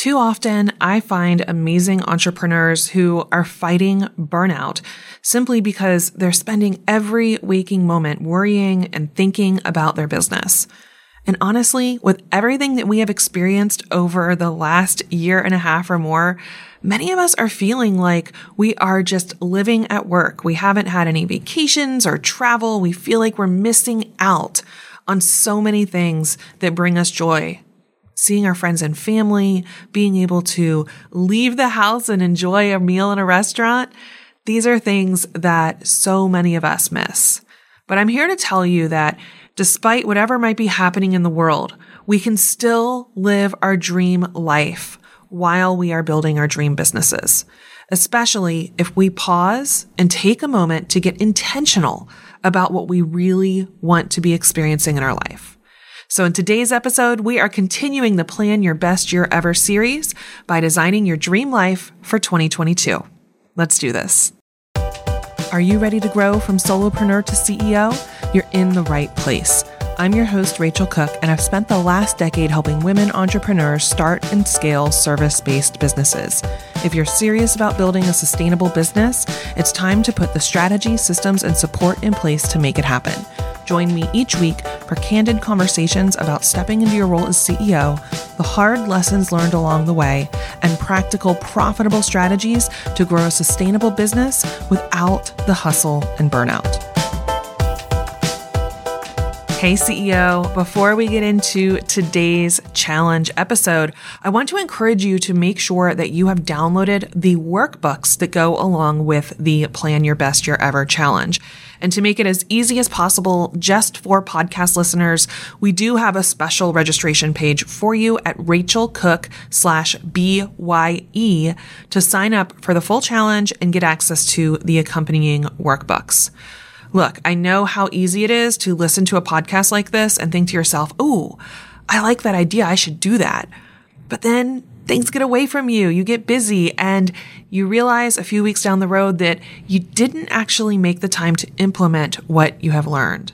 Too often, I find amazing entrepreneurs who are fighting burnout simply because they're spending every waking moment worrying and thinking about their business. And honestly, with everything that we have experienced over the last year and a half or more, many of us are feeling like we are just living at work. We haven't had any vacations or travel. We feel like we're missing out on so many things that bring us joy. Seeing our friends and family, being able to leave the house and enjoy a meal in a restaurant. These are things that so many of us miss. But I'm here to tell you that despite whatever might be happening in the world, we can still live our dream life while we are building our dream businesses, especially if we pause and take a moment to get intentional about what we really want to be experiencing in our life. So in today's episode, we are continuing the Plan Your Best Year Ever series by designing your dream life for 2022. Let's do this. Are you ready to grow from solopreneur to CEO? You're in the right place. I'm your host, Racheal Cook, and I've spent the last decade helping women entrepreneurs start and scale service based businesses. If you're serious about building a sustainable business, it's time to put the strategy, systems, and support in place to make it happen. Join me each week for candid conversations about stepping into your role as CEO, the hard lessons learned along the way, and practical, profitable strategies to grow a sustainable business without the hustle and burnout. Hey, CEO, before we get into today's challenge episode, I want to encourage you to make sure that you have downloaded the workbooks that go along with the Plan Your Best Year Ever challenge. And to make it as easy as possible just for podcast listeners, we do have a special registration page for you at Racheal Cook slash BYE to sign up for the full challenge and get access to the accompanying workbooks. Look, I know how easy it is to listen to a podcast like this and think to yourself, "Ooh, I like that idea. I should do that." But then things get away from you. You get busy and you realize a few weeks down the road that you didn't actually make the time to implement what you have learned.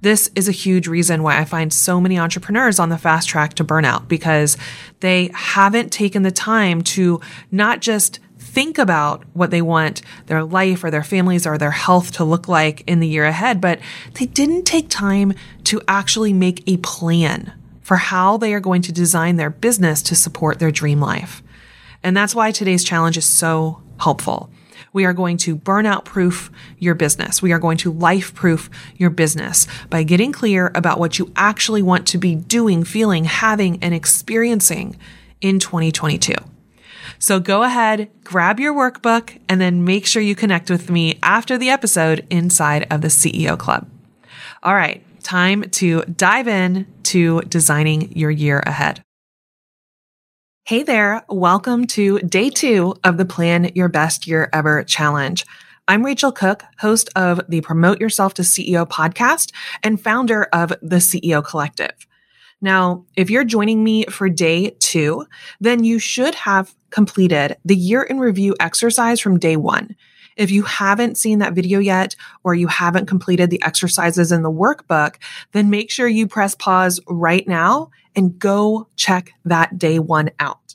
This is a huge reason why I find so many entrepreneurs on the fast track to burnout because they haven't taken the time to not just think about what they want their life or their families or their health to look like in the year ahead, but they didn't take time to actually make a plan for how they are going to design their business to support their dream life. And that's why today's challenge is so helpful. We are going to burnout proof your business. We are going to life proof your business by getting clear about what you actually want to be doing, feeling, having, and experiencing in 2022. So go ahead, grab your workbook, and then make sure you connect with me after the episode inside of the CEO Club. All right, time to dive in to designing your year ahead. Hey there, welcome to day two of the Plan Your Best Year Ever challenge. I'm Racheal Cook, host of the Promote Yourself to CEO podcast and founder of the CEO Collective. Now, if you're joining me for day two, then you should have completed the year in review exercise from day one. If you haven't seen that video yet, or you haven't completed the exercises in the workbook, then make sure you press pause right now and go check that day one out.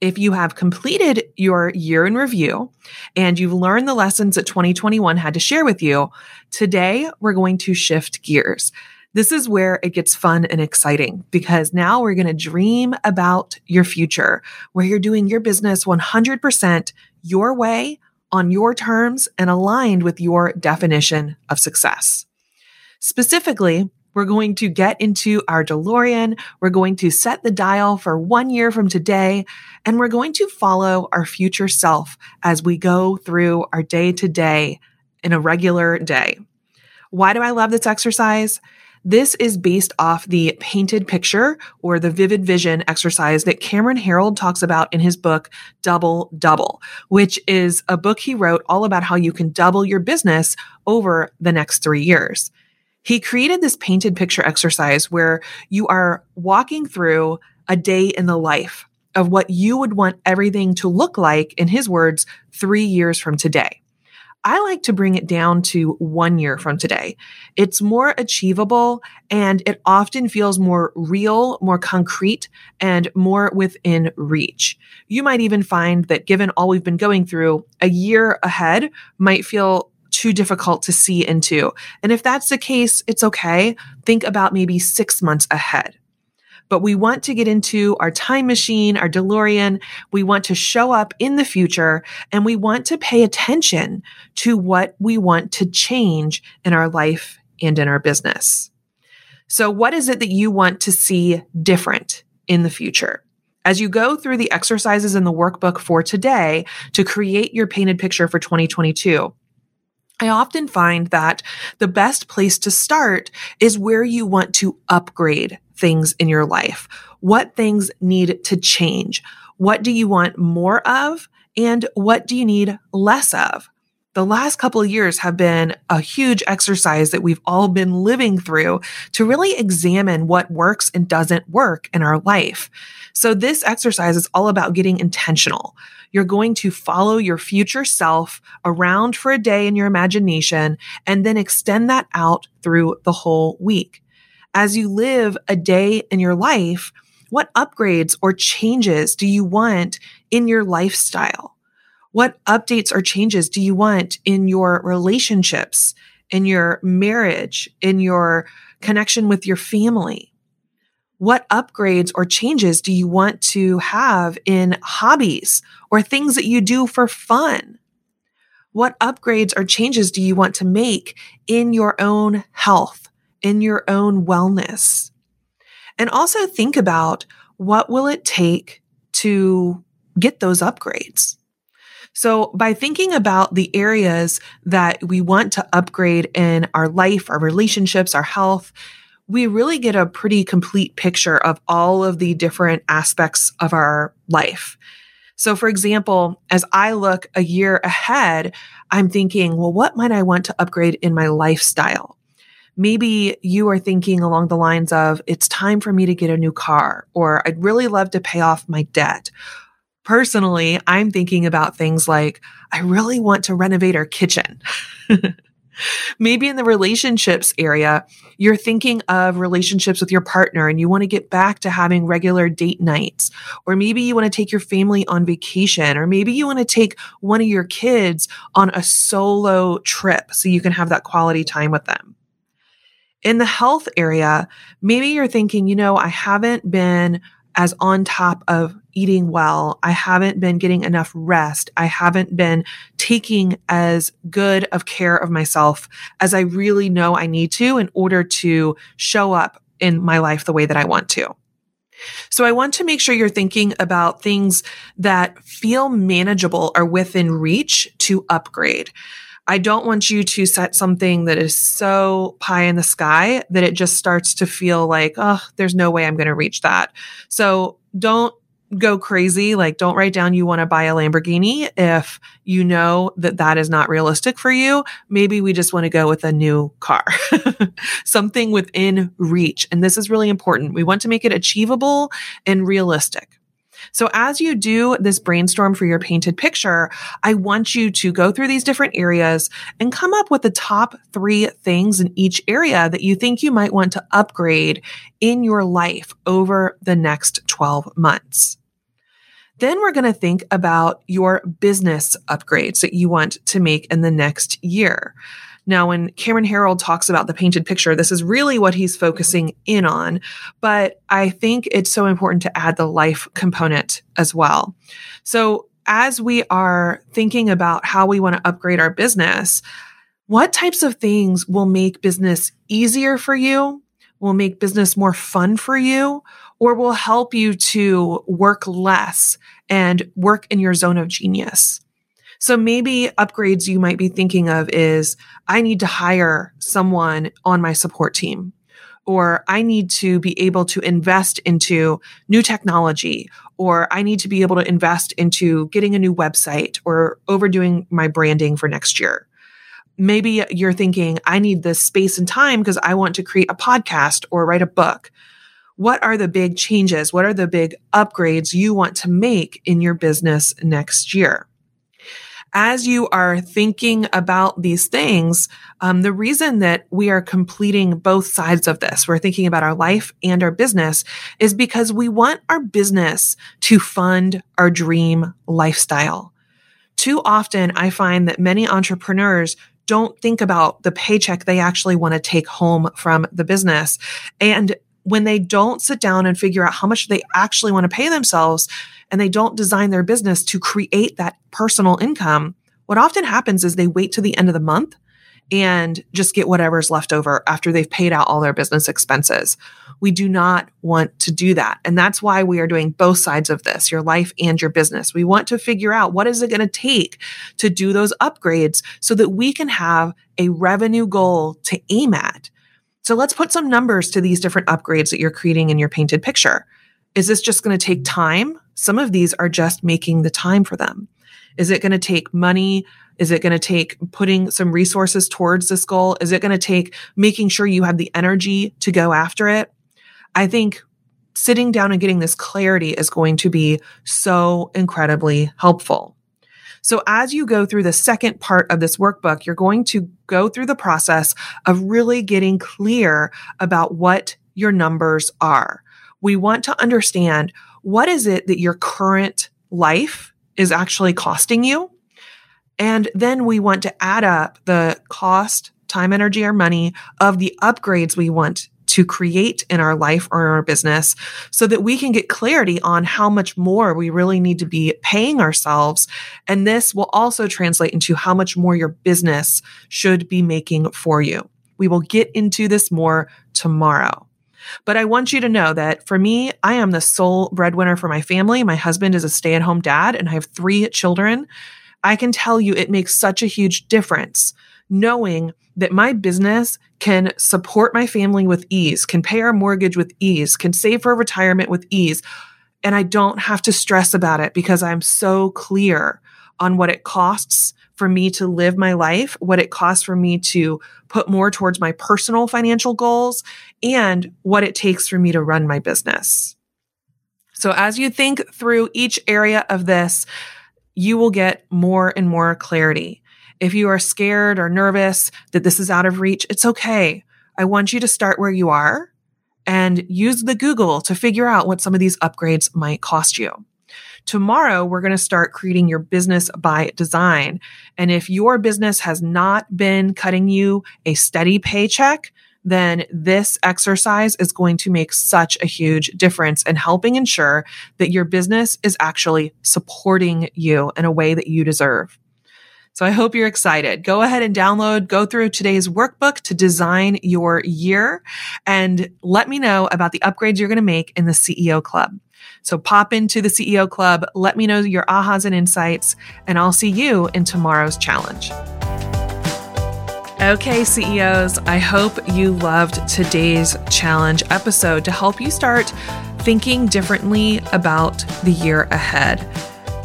If you have completed your year in review and you've learned the lessons that 2021 had to share with you, today we're going to shift gears. This is where it gets fun and exciting because now we're going to dream about your future where you're doing your business 100% your way on your terms and aligned with your definition of success. Specifically, we're going to get into our DeLorean. We're going to set the dial for one year from today, and we're going to follow our future self as we go through our day to day in a regular day. Why do I love this exercise? This is based off the painted picture or the vivid vision exercise that Cameron Herold talks about in his book, Double Double, which is a book he wrote all about how you can double your business over the next three years. He created this painted picture exercise where you are walking through a day in the life of what you would want everything to look like, in his words, three years from today. I like to bring it down to one year from today. It's more achievable and it often feels more real, more concrete, and more within reach. You might even find that given all we've been going through, a year ahead might feel too difficult to see into. And if that's the case, it's okay. Think about maybe six months ahead but we want to get into our time machine, our DeLorean. We want to show up in the future and we want to pay attention to what we want to change in our life and in our business. So what is it that you want to see different in the future? As you go through the exercises in the workbook for today to create your painted picture for 2022, I often find that the best place to start is where you want to upgrade things in your life. What things need to change? What do you want more of? And what do you need less of? The last couple of years have been a huge exercise that we've all been living through to really examine what works and doesn't work in our life. So this exercise is all about getting intentional. You're going to follow your future self around for a day in your imagination and then extend that out through the whole week as you live a day in your life, what upgrades or changes do you want in your lifestyle? What updates or changes do you want in your relationships, in your marriage, in your connection with your family? What upgrades or changes do you want to have in hobbies or things that you do for fun? What upgrades or changes do you want to make in your own health? in your own wellness. And also think about what will it take to get those upgrades? So by thinking about the areas that we want to upgrade in our life, our relationships, our health, we really get a pretty complete picture of all of the different aspects of our life. So for example, as I look a year ahead, I'm thinking, well, what might I want to upgrade in my lifestyle? maybe you are thinking along the lines of, it's time for me to get a new car, or I'd really love to pay off my debt. Personally, I'm thinking about things like, I really want to renovate our kitchen. Maybe in the relationships area, you're thinking of relationships with your partner and you want to get back to having regular date nights. Or maybe you want to take your family on vacation. Or maybe you want to take one of your kids on a solo trip so you can have that quality time with them. In the health area, maybe you're thinking, you know, I haven't been as on top of eating well. I haven't been getting enough rest. I haven't been taking as good of care of myself as I really know I need to in order to show up in my life the way that I want to. So I want to make sure you're thinking about things that feel manageable or within reach to upgrade. I don't want you to set something that is so pie in the sky that it just starts to feel like, oh, there's no way I'm going to reach that. So don't go crazy. Like, don't write down you want to buy a Lamborghini if you know that that is not realistic for you. Maybe we just want to go with a new car, something within reach. And this is really important. We want to make it achievable and realistic. So as you do this brainstorm for your painted picture, I want you to go through these different areas and come up with the top three things in each area that you think you might want to upgrade in your life over the next 12 months. Then we're going to think about your business upgrades that you want to make in the next year. Now, when Cameron Herold talks about the painted picture, this is really what he's focusing in on. But I think it's so important to add the life component as well. So as we are thinking about how we want to upgrade our business, what types of things will make business easier for you, will make business more fun for you, or will help you to work less and work in your zone of genius? So maybe upgrades you might be thinking of is I need to hire someone on my support team or I need to be able to invest into new technology, or I need to be able to invest into getting a new website or overdoing my branding for next year. Maybe you're thinking, I need this space and time because I want to create a podcast or write a book. What are the big changes? What are the big upgrades you want to make in your business next year? As you are thinking about these things, um, the reason that we are completing both sides of this, we're thinking about our life and our business, is because we want our business to fund our dream lifestyle. Too often, I find that many entrepreneurs don't think about the paycheck they actually want to take home from the business. And when they don't sit down and figure out how much they actually want to pay themselves and they don't design their business to create that personal income, what often happens is they wait to the end of the month and just get whatever's left over after they've paid out all their business expenses. We do not want to do that. And that's why we are doing both sides of this, your life and your business. We want to figure out what is it going to take to do those upgrades so that we can have a revenue goal to aim at. So let's put some numbers to these different upgrades that you're creating in your painted picture. Is this just going to take time? Some of these are just making the time for them. Is it going to take money? Is it going to take putting some resources towards this goal? Is it going to take making sure you have the energy to go after it? I think sitting down and getting this clarity is going to be so incredibly helpful. So as you go through the second part of this workbook, you're going to go through the process of really getting clear about what your numbers are. We want to understand what is it that your current life is actually costing you? And then we want to add up the cost, time, energy, or money of the upgrades we want to create in our life or in our business so that we can get clarity on how much more we really need to be paying ourselves. And this will also translate into how much more your business should be making for you. We will get into this more tomorrow. But I want you to know that for me, I am the sole breadwinner for my family. My husband is a stay at home dad and I have three children. I can tell you it makes such a huge difference knowing that my business can support my family with ease, can pay our mortgage with ease, can save for retirement with ease. And I don't have to stress about it because I'm so clear on what it costs for me to live my life, what it costs for me to put more towards my personal financial goals, and what it takes for me to run my business. So as you think through each area of this, you will get more and more clarity. If you are scared or nervous that this is out of reach, it's okay. I want you to start where you are and use the Google to figure out what some of these upgrades might cost you. Tomorrow, we're going to start creating your business by design. And if your business has not been cutting you a steady paycheck, then this exercise is going to make such a huge difference in helping ensure that your business is actually supporting you in a way that you deserve. So I hope you're excited. Go ahead and download, go through today's workbook to design your year and let me know about the upgrades you're going to make in the CEO Club. So pop into the CEO Club, let me know your ahas and insights, and I'll see you in tomorrow's challenge. Okay, CEOs, I hope you loved today's challenge episode to help you start thinking differently about the year ahead.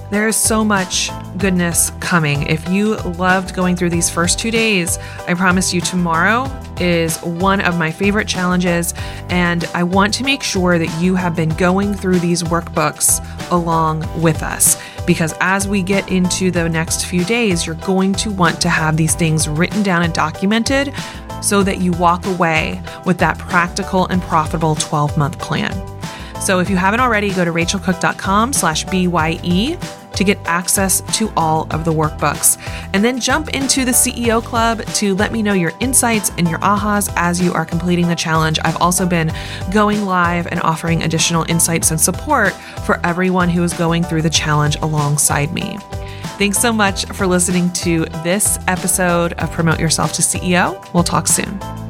There is so much goodness coming. If you loved going through these first two days, I promise you tomorrow is one of my favorite challenges. And I want to make sure that you have been going through these workbooks along with us. Because as we get into the next few days, you're going to want to have these things written down and documented so that you walk away with that practical and profitable 12 month plan. So if you haven't already, go to rachealcook.com slash BYE to get access to all of the workbooks. And then jump into the CEO Club to let me know your insights and your ahas as you are completing the challenge. I've also been going live and offering additional insights and support for everyone who is going through the challenge alongside me. Thanks so much for listening to this episode of Promote Yourself to CEO. We'll talk soon.